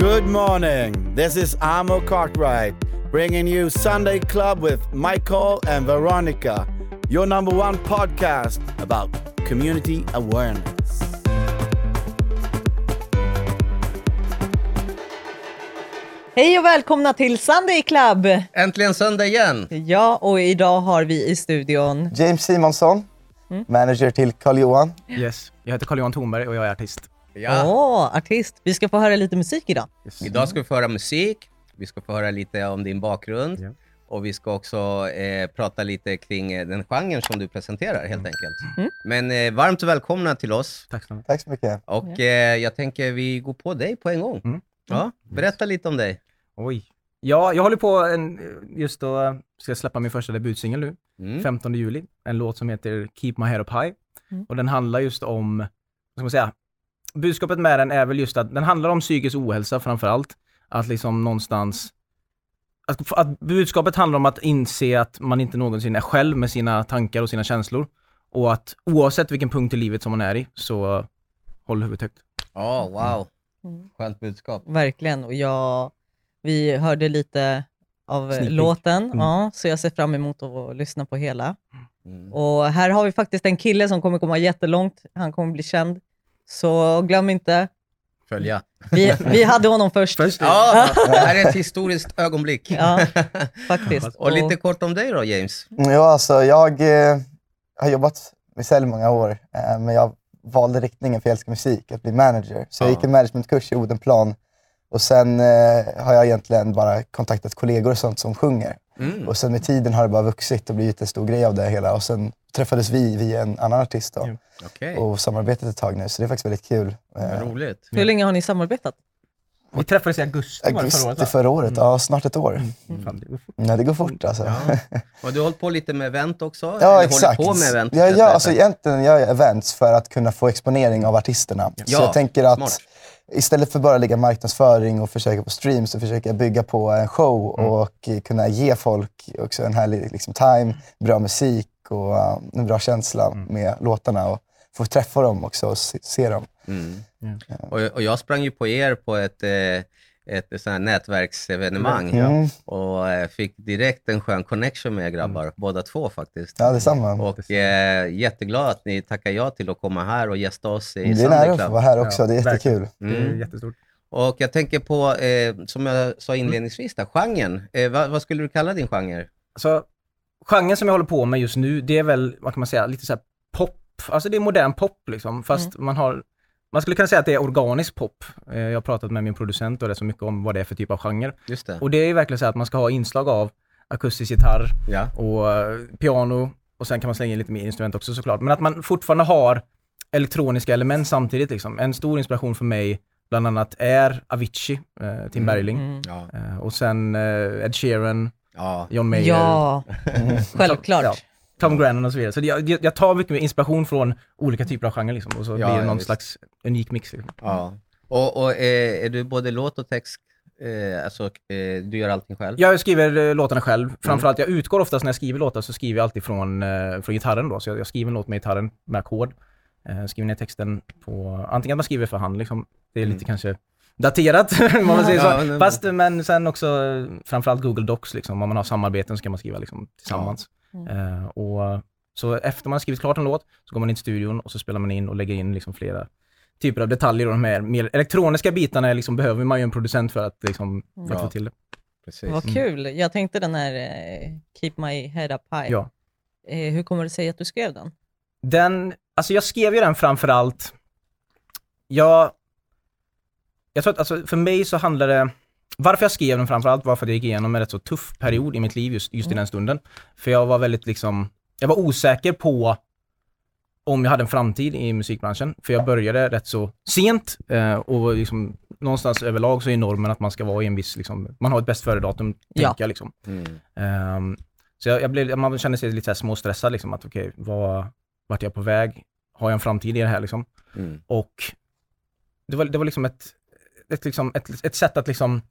Good morning. This is Amo Cartwright bringing you Sunday Club with Michael and Veronica, your number one podcast about community awareness. Hej och välkomna till Sunday Club! Äntligen söndag igen! Ja, och idag har vi i studion... James Simonsson, manager till Carl-Johan. Yes, jag heter Carl-Johan Thornberg och jag är artist. Åh, Ja, artist! Vi ska få höra lite musik idag. Yes. idag ska vi få höra musik, vi ska få höra lite om din bakgrund Ja. och vi ska också eh, prata lite kring eh, den genren som du presenterar helt enkelt. Men eh, varmt välkomna till oss Tack så mycket. Tack så mycket. och eh, jag tänker vi går på dig på en gång. Mm. Ja, berätta lite om dig. Oj. Ja, jag håller på en, just då, ska jag släppa min första debutsingel nu, Mm. 15 juli. En låt som heter Keep My Head Up High. Mm. Och den handlar just om, vad ska man säga, budskapet med den är väl just att den handlar om psykisk ohälsa framför allt. Att liksom någonstans, att, att budskapet handlar om att inse att man inte någonsin är själv med sina tankar och sina känslor. Och att oavsett vilken punkt i livet som man är i, så håll huvudet högt. Ja, wow. Mm. Skönt budskap. Verkligen. Och jag, vi hörde lite av peek. låten, Mm. ja, så jag ser fram emot att lyssna på hela. Mm. Och här har vi faktiskt en kille som kommer komma jättelångt. Han kommer bli känd. Så glöm inte, Följa. vi, vi hade honom först. Först, Ja, det här är ett historiskt ögonblick. Ja, faktiskt. Och lite kort om dig då, James. Ja, alltså, jag eh, har jobbat med sälj många år, eh, men jag valde riktningen för jag älskar musik, att bli manager. Så jag Ja. gick en managementkurs i Odenplan och sen eh, har jag egentligen bara kontaktat kollegor och sånt som sjunger. Mm. Och sen med tiden har det bara vuxit och blivit en stor grej av det hela. Och sen träffades vi via en annan artist då, Ja. Okej, och samarbetat ett tag nu, så det är faktiskt väldigt kul. Eh, roligt. Hur länge har ni samarbetat? Vi träffades i augusti, det förra året Augusti va? förra året, ja snart ett år. Fan, det går fort. Ja, det går fort alltså. Ja. Och du har hållit på lite med event också? Ja, Eller exakt. håller på med event? Ja, ja, alltså, egentligen gör jag events för att kunna få exponering av artisterna. så Ja, jag tänker att smart. Istället för bara lägga marknadsföring och försöka på streams så försöker jag bygga på en show och kunna ge folk också en härlig liksom, time, bra musik och uh, en bra känsla med låtarna. Och få träffa dem också och se, se dem. Mm. Och, och jag sprang ju på er på ett, eh, ett sånt nätverksevenemang Mm. och eh, fick direkt en skön connection med er grabbar, båda två faktiskt. Ja, detsamma. Och eh, jätteglad att ni tackar ja till att komma här och gästa oss i det är Sunday nära att Club. få vara här också, det är jättekul. Det är Mm. jättestort. Och jag tänker på, eh, som jag sa inledningsvis, där, genren. Eh, vad, vad skulle du kalla din genre? Alltså, genren som jag håller på med just nu, det är väl, vad kan man säga, lite så här pop. Alltså det är modern pop liksom, fast man har man skulle kunna säga att det är organisk pop. Eh, Jag har pratat med min producent och det så mycket om vad det är för typ av genre. Just det. Och det är verkligen så att man ska ha inslag av akustisk gitarr Ja. och eh, piano och sen kan man slänga in lite mer instrument också såklart. Men att man fortfarande har elektroniska element samtidigt liksom. En stor inspiration för mig bland annat är Avicii, eh, Tim Bergling. Mm. Ja. Eh, och sen eh, Ed Sheeran, ja. John Mayer. Ja, självklart. Ja. Tom Grennan och så vidare. Så jag, jag tar mycket inspiration från olika typer av genrer liksom, och så Ja, blir det ja, någon visst. slags unik mix. Liksom. ja. Och, och eh, är du både låt och text, eh, alltså eh, du gör allting själv? Jag skriver eh, låtarna själv. Mm. Framförallt, jag utgår oftast när jag skriver låtar så skriver jag alltid från, eh, från gitarren då. Så jag, jag skriver en låt med gitarren med ackord. Eh, skriver ner texten på, antingen att man skriver för hand liksom. Det är lite kanske daterat om man säger Ja, så. men- Fast, men sen också eh, framförallt Google Docs liksom. Om man har samarbeten så kan man skriva liksom tillsammans. Eh, och så efter man har skrivit klart en låt så går man in till studion och så spelar man in och lägger in liksom flera typer av detaljer och de här mer elektroniska bitarna liksom, behöver man ju en producent för att, liksom, för att få till det. Precis. Vad kul. Jag tänkte den här eh, Keep My Head Up High. Ja. Eh, hur kommer det sig att du skrev den? Den, alltså jag skrev ju den framförallt, jag, jag tror att alltså för mig så handlar det, varför jag skrev den framförallt var för att jag gick igenom en rätt så tuff period i mitt liv just, just i den stunden. För jag var väldigt liksom, jag var osäker på om jag hade en framtid i musikbranschen. För jag började rätt så sent eh, och liksom, någonstans överlag så är normen att man ska vara i en viss, liksom, man har ett bäst före-datum, Ja. tänker jag liksom. Mm. Ehm, så jag, jag blev, man kände sig lite så här småstressad liksom, att okej, vad, vart är jag på väg? Har jag en framtid i det här liksom? Mm. Och det var, det var liksom ett, ett, liksom, ett, ett sätt att liksom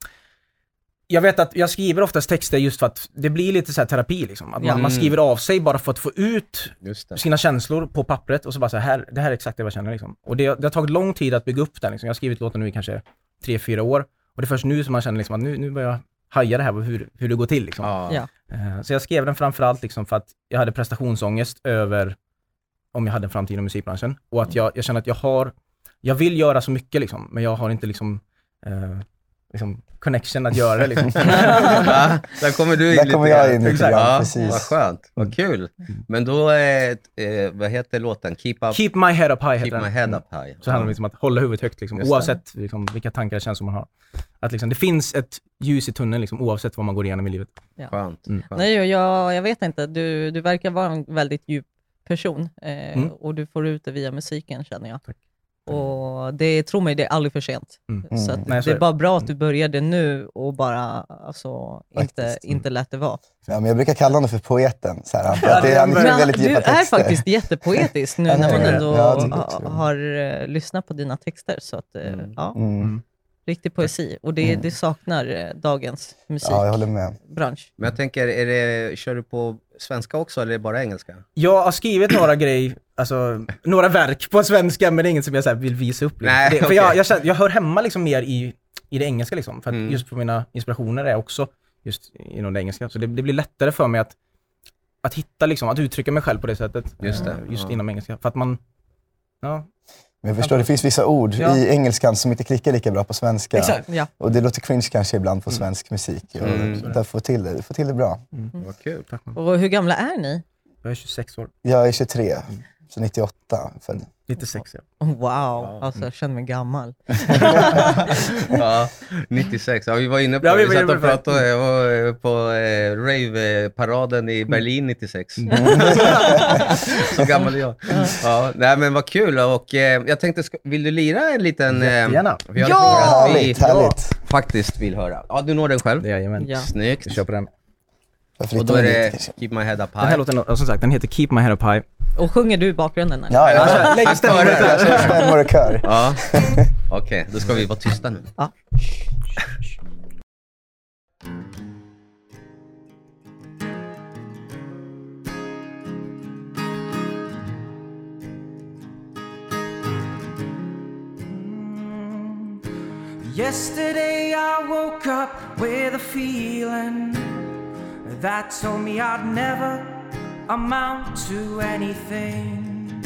jag vet att jag skriver oftast texter just för att det blir lite så här terapi liksom. Att man, man skriver av sig bara för att få ut sina känslor på pappret och så bara så här, det här är exakt det jag känner liksom. Och det, det har tagit lång tid att bygga upp den liksom. Jag har skrivit låten nu i kanske tre, fyra år. Och det är först nu som man känner liksom att nu, nu börjar jag haja det här på hur, hur det går till. Liksom. Ja. Ja. Eh, Så jag skrev den framförallt liksom för att jag hade prestationsångest över om jag hade en framtid i musikbranschen. Och att jag, jag känner att jag har, jag vill göra så mycket liksom, men jag har inte liksom, eh, liksom connection att göra det liksom. Ja, där kommer du in Där lite kommer jag in lite Exakt. grann, ja, precis. Vad skönt, vad kul. Men då, eh, eh, vad heter låten? Keep up, Keep my head up high heter keep den. my head Mm. up high. Så handlar det liksom om att hålla huvudet högt, liksom, Just det. oavsett liksom, vilka tankar och känslor man har. Att liksom, det finns ett ljus i tunneln liksom, oavsett vad man går igenom i livet. Skönt. Mm. skönt. Nej, jag, jag vet inte. Du, du verkar vara en väldigt djup person eh, Mm. och du får ut det via musiken känner jag. Tack. Och det, tro mig, det är aldrig för sent. Mm. Så Mm. att Nej, så det är är bara bra att du började nu och bara alltså, inte, Faktiskt. inte lät det vara. Ja, men jag brukar kalla honom för poeten. Så här, för att det, han skriver väldigt du djupa är texter. faktiskt jättepoetisk nu när är man ändå Ja, är har eh, lyssnat på dina texter. Så att, Mm. ja, Mm. Riktig poesi. Och det, det saknar eh, dagens Ja, jag håller med. musikbransch. Men jag tänker, är det, kör du på svenska också eller är det bara engelska? Jag har skrivit några grejer, alltså några verk på svenska, men det är inget som jag så här, vill visa upp. Liksom. Nej, det, för okej. jag, jag, känner- jag hör hemma liksom mer i, i det engelska, liksom, för att Mm. just för mina inspirationer är också just inom det engelska. Så det, det blir lättare för mig att, att hitta, liksom, att uttrycka mig själv på det sättet. Just det, eh, just ja. inom engelska. För att man, ja, Men jag förstår, det finns vissa ord Ja. i engelskan som inte klickar lika bra på svenska. Exakt. Ja. Och det låter cringe kanske ibland på svensk musik. Och Mm. där får till det, får till det bra. Vad kul. tack. Och hur gamla är ni? Jag är 26 år. Jag är 23, så 98 född. 96 ja. Wow, alltså jag känner mig gammal. Ja, 96. Ja, vi var inne på Ja, det. vi Vi var satt och pratade jag var eh, på eh, rave-paraden i Berlin 96. Så gammal är jag. Ja, nej, men vad kul. Och, eh, jag tänkte, ska- vill du lira en liten... Eh, vi Ja! vi Härligt, härligt. faktiskt vill höra. Ja, du når den själv. Jajamän. Ja. Snyggt. Vi kör på den. Varför Och då är det? Keep My Head Up Den här High. låten, som sagt, den heter Keep My Head Up High. Och sjunger du i bakgrunden? Eller? Ja. Jag kör stämmor och kör. Ja, okej. Då ska vi vara tysta nu. Ja. Yesterday I woke up with a feeling that told me I'd never amount to anything.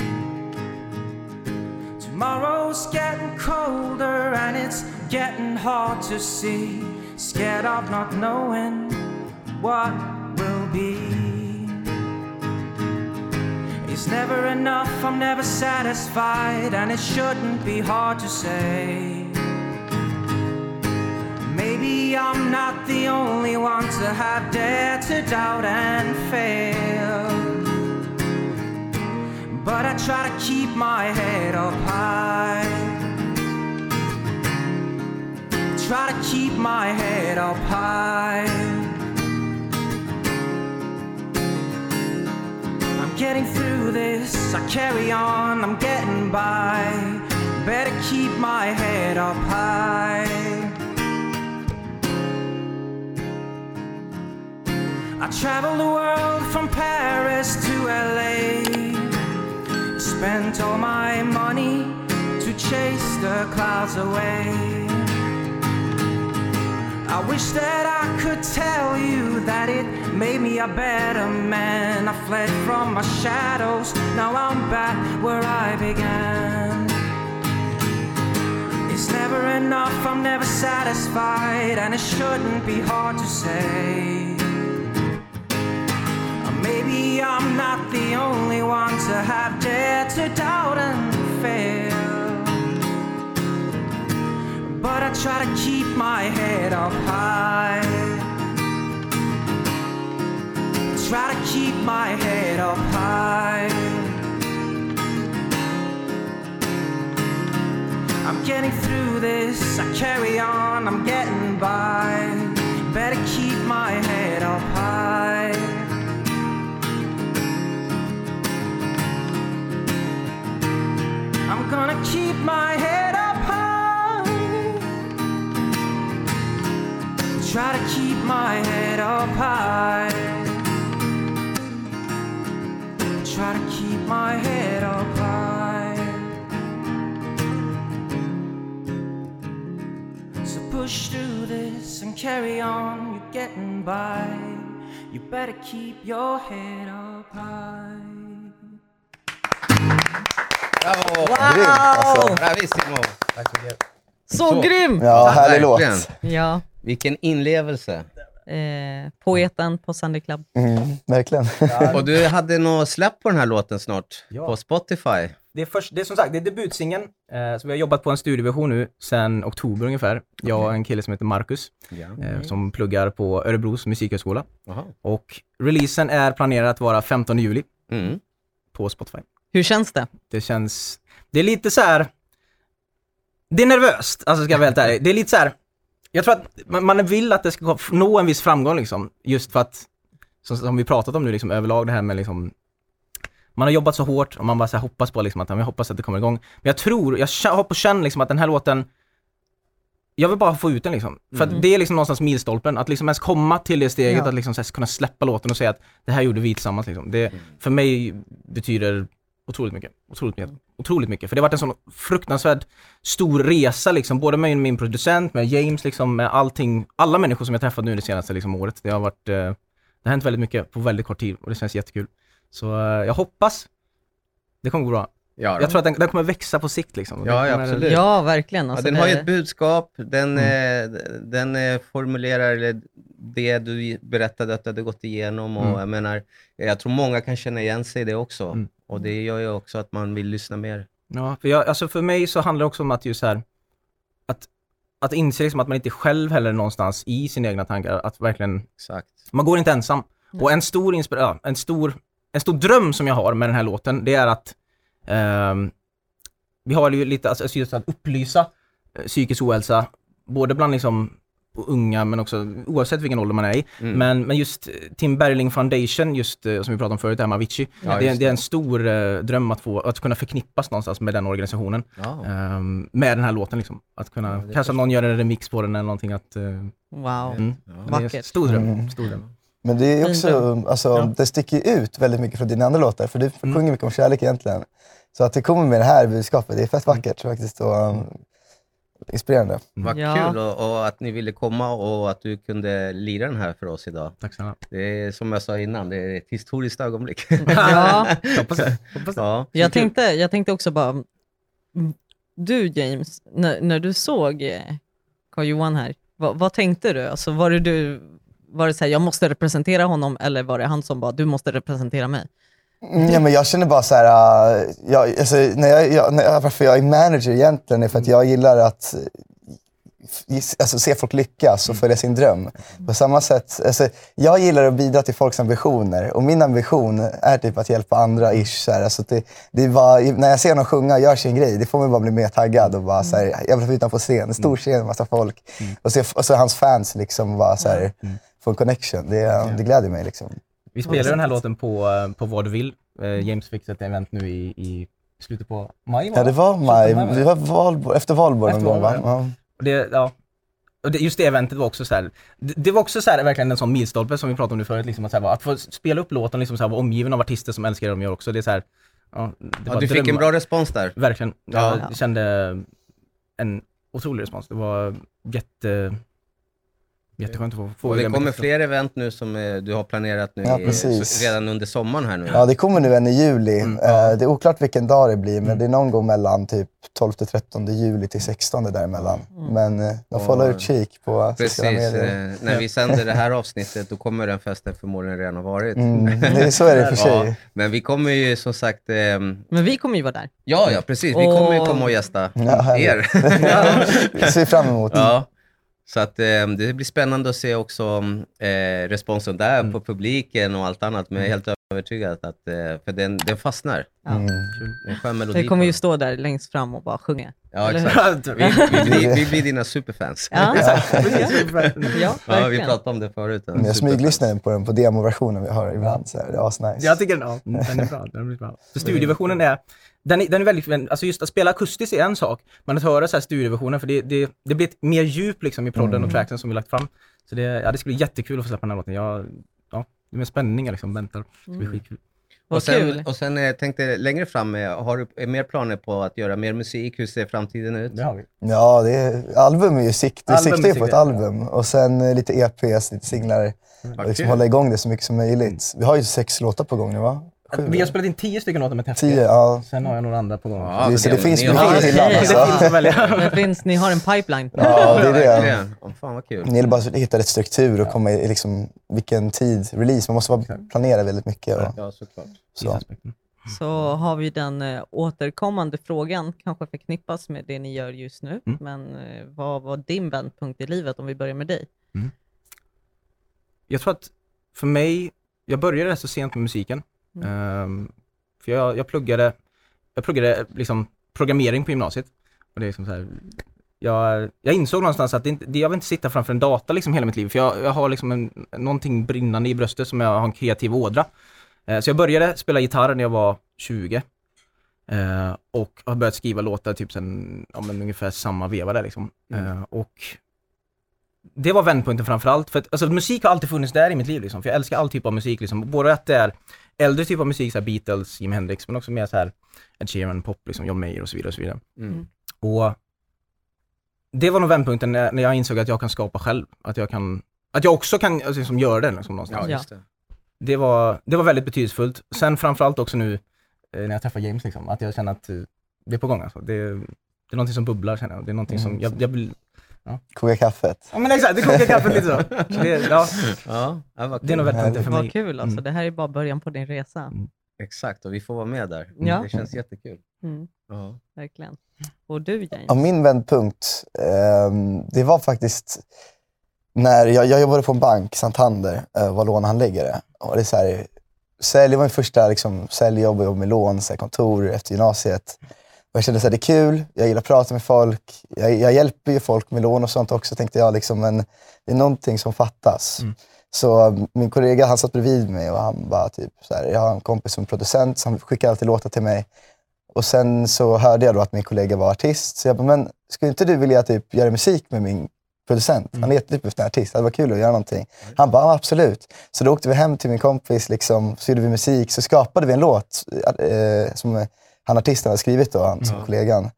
Tomorrow's getting colder and it's getting hard to see. Scared of not knowing what will be. It's never enough, I'm never satisfied, and it shouldn't be hard to say. I'm not the only one to have dared to doubt and fail. But I try to keep my head up high. Try to keep my head up high. I'm getting through this, I carry on, I'm getting by. Better keep my head up high. I traveled the world from Paris to LA. Spent all my money to chase the clouds away. I wish that I could tell you that it made me a better man. I fled from my shadows, now I'm back where I began. It's never enough, I'm never satisfied, and it shouldn't be hard to say. Maybe I'm not the only one to have dared to doubt and fail. But I try to keep my head up high. Try to keep my head up high. I'm getting through this, I carry on, I'm getting by. Better keep my head up high. Gonna keep my head up high. Try to keep my head up high. Try to keep my head up high. So push through this and carry on, you're getting by. You better keep your head up high. Bravo! Grymt, alltså. Bravissimo! Så, Så. grym! Ja, härlig låt. Ja. Vilken inlevelse. Eh, poeten på Sunday Club. Mm, verkligen. Och du hade nog släpp på den här låten snart, Ja. på Spotify. Det är, först, det är som sagt, det är debutsingeln. Eh, så vi har jobbat på en studioversion nu sedan oktober ungefär. Jag och en kille som heter Marcus, Ja. eh, som pluggar på Örebros musikhögskola. Jaha. Och releasen är planerad att vara 15 juli Mm. på Spotify. Hur känns det? Det känns... Det är lite så här. Det är nervöst, alltså ska jag vara helt ärlig. Det är lite så här. Jag tror att man, vill att det ska nå en viss framgång liksom. Just för att, som, som vi pratat om nu liksom överlag det här med liksom man har jobbat så hårt och man bara så hoppas på liksom att, jag hoppas att det kommer igång. Men jag tror, jag kä- har på känn liksom att den här låten, jag vill bara få ut den liksom. För att det är liksom någonstans milstolpen, att liksom ens komma till det steget, Ja. att liksom så kunna släppa låten och säga att det här gjorde vi tillsammans liksom. Det, för mig betyder otroligt mycket. Otroligt mycket. Otroligt mycket. För det har varit en sån fruktansvärd stor resa liksom, både med min producent, med James liksom, med allting, alla människor som jag träffat nu det senaste liksom, året. Det har varit, eh, det har hänt väldigt mycket på väldigt kort tid och det känns jättekul. Så eh, jag hoppas det kommer gå bra. Ja, Jag tror att den, den kommer växa på sikt liksom. Ja, det ja, absolut. Ja, verkligen. Ja, Alltså, den har ju det- ett budskap, den, eh, den formulerar eller det du berättade att du hade gått igenom och Mm. jag menar, jag tror många kan känna igen sig i det också. Mm. Och det gör ju också att man vill lyssna mer. Ja, för, jag, alltså för mig så handlar det också om att just här, att, att inse liksom att man inte själv heller någonstans i sina egna tankar, att verkligen Exakt. Man går inte ensam. Och en stor, inspira- ja, en, stor, en stor dröm som jag har med den här låten, det är att ehm, vi har ju lite, alltså just att upplysa eh, psykisk ohälsa, både bland liksom unga men också oavsett vilken ålder man är i. Mm. Men, men just eh, Tim Berling Foundation, just eh, som vi pratade om förut, det här med Avicii, Ja, det, är- det är en stor eh, dröm att få, att kunna förknippas någonstans med den organisationen. Ja. ehm, med den här låten liksom. Att kunna, Ja, kanske att någon gör en remix på den eller någonting att... eh, Wow. mm. Vackert. stor dröm. Mm. Stor dröm. Men det är också, alltså, Ja. det sticker ut väldigt mycket från dina andra låtar, för du Mm. sjunger mycket om kärlek egentligen. Så att det kommer med det här budskapet, det är fett vackert faktiskt och um, inspirerande. Vad Ja. kul och, och att ni ville komma och att du kunde lira den här för oss idag. Tack snälla. Det är som jag sa innan, det är ett historiskt ögonblick. Ja. Hoppas. Hoppas ja. Jag tänkte, jag tänkte också bara, mm, du James, när, när du såg eh, Carl-Johan här, vad, vad tänkte du? Alltså, var det, du, var det så här, jag måste representera honom, eller var det han som bara, du måste representera mig? Mm, ja, men jag känner bara så här, uh, jag, alltså, när jag, jag, när jag, varför jag är manager egentligen är för att jag gillar att uh, alltså, se folk lyckas och följa sin dröm. På samma sätt, alltså, jag gillar att bidra till folks ambitioner och min ambition är typ att hjälpa andra ish. Så här, alltså, det, det var, när jag ser någon sjunga och gör sin grej, det får mig bara bli mer taggad och bara så här, jag vill vara utanpå scen, en stor scen, massa folk. Och, se, och så hans fans liksom bara så här, få en connection. Det, det gläder mig liksom. Vi spelar den här låten på, eh, på Vad du vill. Eh, James fick ett event nu i, i slutet på maj Ja, det var maj. Det var Valborg, efter Valborg någon gång va? Ja. Och det, ja. Och det, just det eventet var också så här. Det, det var också så här, verkligen en sån milstolpe som vi pratade om nu förut. Liksom, att, så här, att få spela upp låten, liksom, så här, vara omgiven av artister som älskar det de gör också. Det är så här, ja, det Ja, var du fick en bra respons där. Verkligen. Ja. Jag kände en otrolig respons. Det var jätte, jätteskönt att få, få Och det kommer fler event nu som eh, du har planerat nu Ja, i, precis. så, redan under sommaren här nu. ja, det kommer nu en i juli. Mm, Eh, Det är oklart vilken dag det blir, men det är någon gång mellan typ 12-13 juli till 16 däremellan. Men eh, de får hålla Och- utkik på Precis, sociala medier. eh, när vi sänder det här avsnittet då kommer den festen förmodligen redan ha varit. Mm, det är, så är det för Ja, sig. men vi kommer ju som sagt, ehm, Men vi kommer ju vara där. ja ja precis, vi kommer ju Och- komma och gästa Ja, härligt. er. Det ser vi fram emot. ja. Så att eh, det blir spännande att se också eh, responsen där Mm. på publiken och allt annat, men jag är helt övertygad att, eh, för den, den fastnar. Mm. Det är en skön melodi. Vi kommer ju den. stå där längst fram och bara sjunga. Ja, exakt. Vi, vi, blir, vi blir dina superfans. Ja, Ja. ja, Ja, vi pratade om det förut. Men jag smyglyssnar på den på demoversionen vi har ibland. Så här, det är asnice. Jag tycker ja, den är bra. Den är bra. Så studioversionen är, den är, den är väldigt, alltså just att spela akustiskt är en sak, men att höra så här studioversionen, för det, det, det blir ett mer djup liksom i prodden och tracksen som vi lagt fram. Så det, ja, det ska bli jättekul att få släppa den här låten. Jag, ja, det är med spänning jag liksom väntar. Det ska bli skitkul. Vad och sen, kul. Och sen eh, tänkte jag längre fram, eh, har du är mer planer på att göra mer musik? Hur ser framtiden ut? Det har vi. Ja, det är, album är ju sikt, Album siktar ju på ett album. Och sen eh, lite EPs, lite singlar. Och liksom hålla igång det så mycket som möjligt. Vi har ju sex låtar på gång nu va? Sju, Vi har spelat in tio stycken låtar med Tefke. Tio, ja. Sen har jag några andra på gång. Ja, Det- så det finns mycket alltså. Det finns välja. Det finns, ni har en pipeline. Ja, det är det. Åh, fan vad kul. Det gäller bara att hitta rätt struktur och komma i liksom, vilken tid, release. Man måste bara planera väldigt mycket. Och, Ja, såklart. så. Så har vi den eh, återkommande frågan, kanske förknippas med det ni gör just nu. Mm. Men eh, vad var din vändpunkt i livet om vi börjar med dig? Jag tror att för mig, jag började rätt så sent med musiken. Mm. Ehm, för jag, jag pluggade, jag pluggade liksom programmering på gymnasiet. Och det är liksom så här, jag, jag insåg någonstans att det inte, jag vill inte sitta framför en data liksom hela mitt liv. För jag, jag har liksom en, någonting brinnande i bröstet som jag har en kreativ ådra. Eh, så jag började spela gitarr när jag var 20. Eh, och har börjat skriva låtar typ sen, ja, men ungefär samma veva där liksom. Eh, och det var vändpunkten framförallt, för att alltså, musik har alltid funnits där i mitt liv liksom, för jag älskar all typ av musik liksom. Både att det är äldre typ av musik, så här Beatles, Jimi Hendrix, men också mer så här Ed Sheeran, pop, liksom, John Mayer och så vidare. Och så vidare. Mm. Och det var nog vändpunkten när, när jag insåg att jag kan skapa själv. Att jag kan, att jag också kan alltså, liksom, göra det liksom, någonstans. Ja, just det. Det, var, det var väldigt betydelsefullt. Sen framförallt också nu eh, när jag träffar James, liksom, att jag känner att eh, det är på gång alltså. Det, det är någonting som bubblar känner jag. Det är någonting som, jag, jag vill, Koka kaffet. ja men exakt, det kokar kaffet lite så. så det, ja, Ja, ja, kul. det är nog vändpunkten för mig. Vad kul alltså, Mm. det här är bara början på din resa. Exakt, och vi får vara med där. Ja. Det känns jättekul. Mm, Ja. verkligen. Och du James? Ja, min vändpunkt, ehm, det var faktiskt när jag, jag jobbade på en bank, Santander, uh, var lånehandläggare. Och det är så här, sälj var min första liksom, säljjobb, jag jobbade med lån, så här, kontor efter gymnasiet. Och jag kände att det är kul, jag gillar att prata med folk. Jag, jag hjälper ju folk med lån och sånt också, tänkte jag. Liksom, men det är någonting som fattas. Mm. Så um, min kollega han satt bredvid mig och han bara typ, så här, jag har en kompis som är producent, så han skickar alltid låtar till mig. Och sen så hörde jag då att min kollega var artist, så jag bara, men skulle inte du vilja typ göra musik med min producent? Han letar typ en artist, det var kul att göra någonting. Han bara, absolut. Så då åkte vi hem till min kompis, liksom, så gjorde vi musik, så skapade vi en låt eh, som han artisten hade skrivit då, han som kollegan.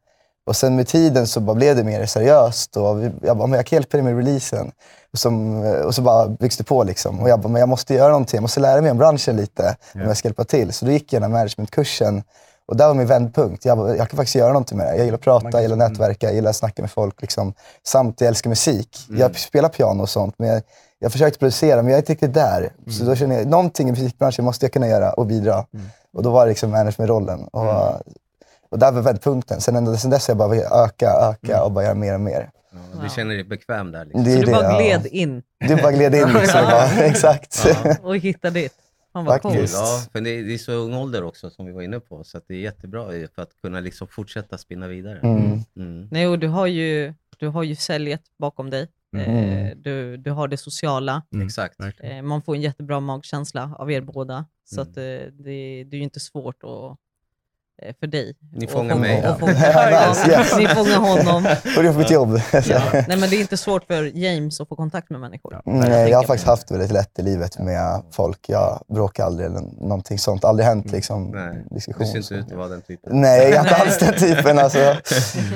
Och sen med tiden så bara blev det mer seriöst och vi, jag bara, men jag kan hjälpa dig med releasen. Och, som, och så bara byggs det på liksom. Och jag bara, men jag måste göra någonting, jag måste lära mig om branschen lite om jag ska hjälpa till. Så då gick jag den här managementkursen och där var min vändpunkt. Jag, bara, jag kan faktiskt göra någonting med det. Jag gillar att prata, jag gillar att nätverka, jag gillar att snacka med folk. Liksom. Samt jag älskar musik. Jag spelar piano och sånt, men jag, jag försökte producera, men jag är inte riktigt där. Så då känner jag, någonting i musikbranschen måste jag kunna göra och bidra. Och då var det liksom managementrollen. Och, och där var vändpunkten. Sen, ända- sen dess har jag bara öka, öka och bara göra mer och mer. Ja, Du känner dig bekväm där liksom. Det Så du det, bara ja. gled in Du bara gled in liksom. bara, exakt. och hittade dit. Fan vad Faktiskt. Ja, för det är, det är så ung ålder också som vi var inne på, så att det är jättebra för att kunna liksom fortsätta spinna vidare. Mm. Mm. Nej, och du har ju, du har ju säljet bakom dig. Mm. Eh, du, du har det sociala. Exakt. Eh, man får en jättebra magkänsla av er båda. Så Mm. att, eh, det, det är ju inte svårt att, för dig. Ni fångar fånga- mig. att fånga Nice, honom. yes. Ni fångar honom. Och det är mitt jobb. Ja. Nej, men det är inte svårt för James att få kontakt med människor. Nej, jag har faktiskt haft väldigt lätt i livet med folk. Jag bråkar aldrig eller någonting sånt. Aldrig hänt liksom, Nej, Du diskussion. ser inte ut att vara den typen. Nej, jag är inte alls den typen. Alltså.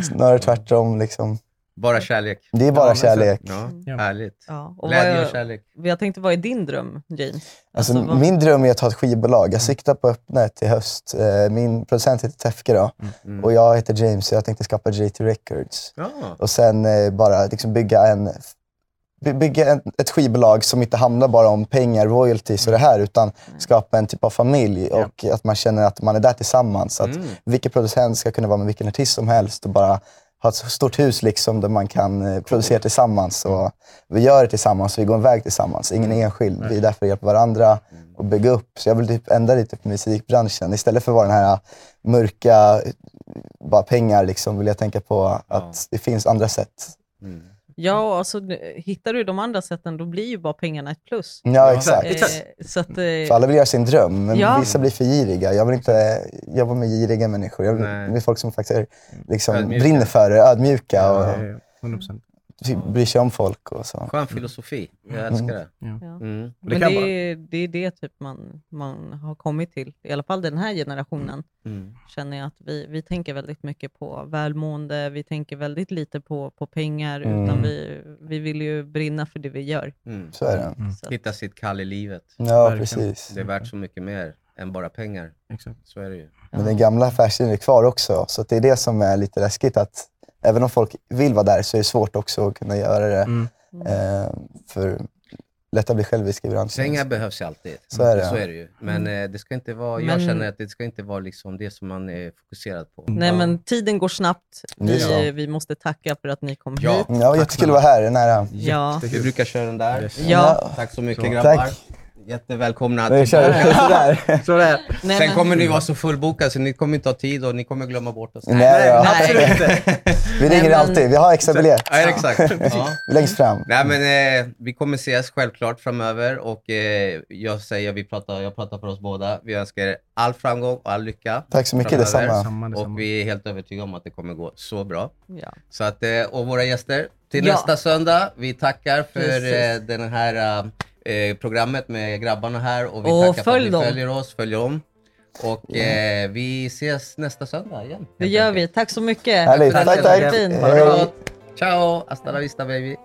Snarare tvärtom. Liksom. Bara kärlek. Det är bara så- kärlek. Ja, Ja. härligt. Ja. Och vad Glädje och jag, kärlek. jag tänkte, vad är din dröm, James? Alltså, vad- min dröm är att ha ett skivbolag. Jag siktar på att öppna ett i höst. Eh, Min producent heter Tefke då, Mm. och jag heter James så jag tänkte skapa JT Records. Ja. Och sen eh, bara liksom bygga, en, by- bygga en, ett skivbolag som inte handlar bara om pengar, royalties och det här, utan skapa en typ av familj och att man känner att man är där tillsammans. Att Mm. vilken producent ska kunna vara med vilken artist som helst och bara ha ett stort hus liksom där man kan eh, producera tillsammans. Och vi gör det tillsammans och vi går en väg tillsammans. Ingen är enskild. Vi är där för att hjälpa varandra och bygga upp. Så jag vill typ ändra lite på musikbranschen. Istället för att vara den här mörka, eh, bara pengar, liksom, vill jag tänka på att det finns andra sätt. Mm. Ja, alltså, hittar du de andra sätten, då blir ju bara pengarna ett plus. Ja, exakt. Eh, så att, eh, För alla vill göra sin dröm, men Ja. vissa blir för giriga. Jag vill inte jobba med giriga människor. Jag vill med folk som faktiskt är, liksom, brinner för det, ödmjuka. Och, Eh, 100%. Bryr sig om folk och så. Skön filosofi. Jag älskar det. Ja. Mm. Det Men kan det, är, det är det typ man, man har kommit till, i alla fall den här generationen, Mm. känner jag att vi, vi tänker väldigt mycket på välmående, vi tänker väldigt lite på, på pengar, Mm. utan vi, vi vill ju brinna för det vi gör. Mm. Så är det. Så Hitta sitt kall i livet. Ja, Verkligen. precis. Det är värt så mycket mer än bara pengar. Exakt. Så är det ju. Men den gamla affärsidén är kvar också, så det är det som är lite läskigt. att Även om folk vill vara där så är det svårt också att kunna göra det. Mm. Eh, för lätt att bli självisk i branschen. Pengar behövs ju alltid. Så är det. Så är det ju. Men eh, det ska inte vara, jag Men- känner att det ska inte vara liksom det som man är fokuserad på. Nej, men tiden går snabbt. Är så. Vi, vi måste tacka för att ni kom Ja. hit. Ja, jättekul att vara här. Det är nära. Ja. Vi brukar köra den där. Ja. Tack så mycket Så. grabbar. Tack. Jättevälkomna. Vi kör sådär. Så det är. Nej, Sen men- kommer ni vara så fullbokade så ni kommer inte ha tid och ni kommer glömma bort oss. Nej, ja. Absolut inte. Vi ringer men- alltid. Vi har extra biljett Ja, exakt. Ja. längst fram. Nej, men eh, vi kommer ses självklart framöver och eh, jag säger, vi pratar, jag pratar för oss båda. Vi önskar er all framgång och all lycka. Tack så mycket. Framöver. Detsamma. Samma, detsamma. Och vi är helt övertygade om att det kommer gå så bra. Ja. Så att, eh, och våra gäster till Ja. nästa söndag. Vi tackar för Precis. eh, den här eh, programmet med grabbarna här och vi Och tackar för att ni dem. följer oss, följer om. Och eh, vi ses nästa söndag igen. Det gör enkelt. vi. Tack så mycket. Härligt. Tack, tack. det Hej. Ciao, hasta la vista baby.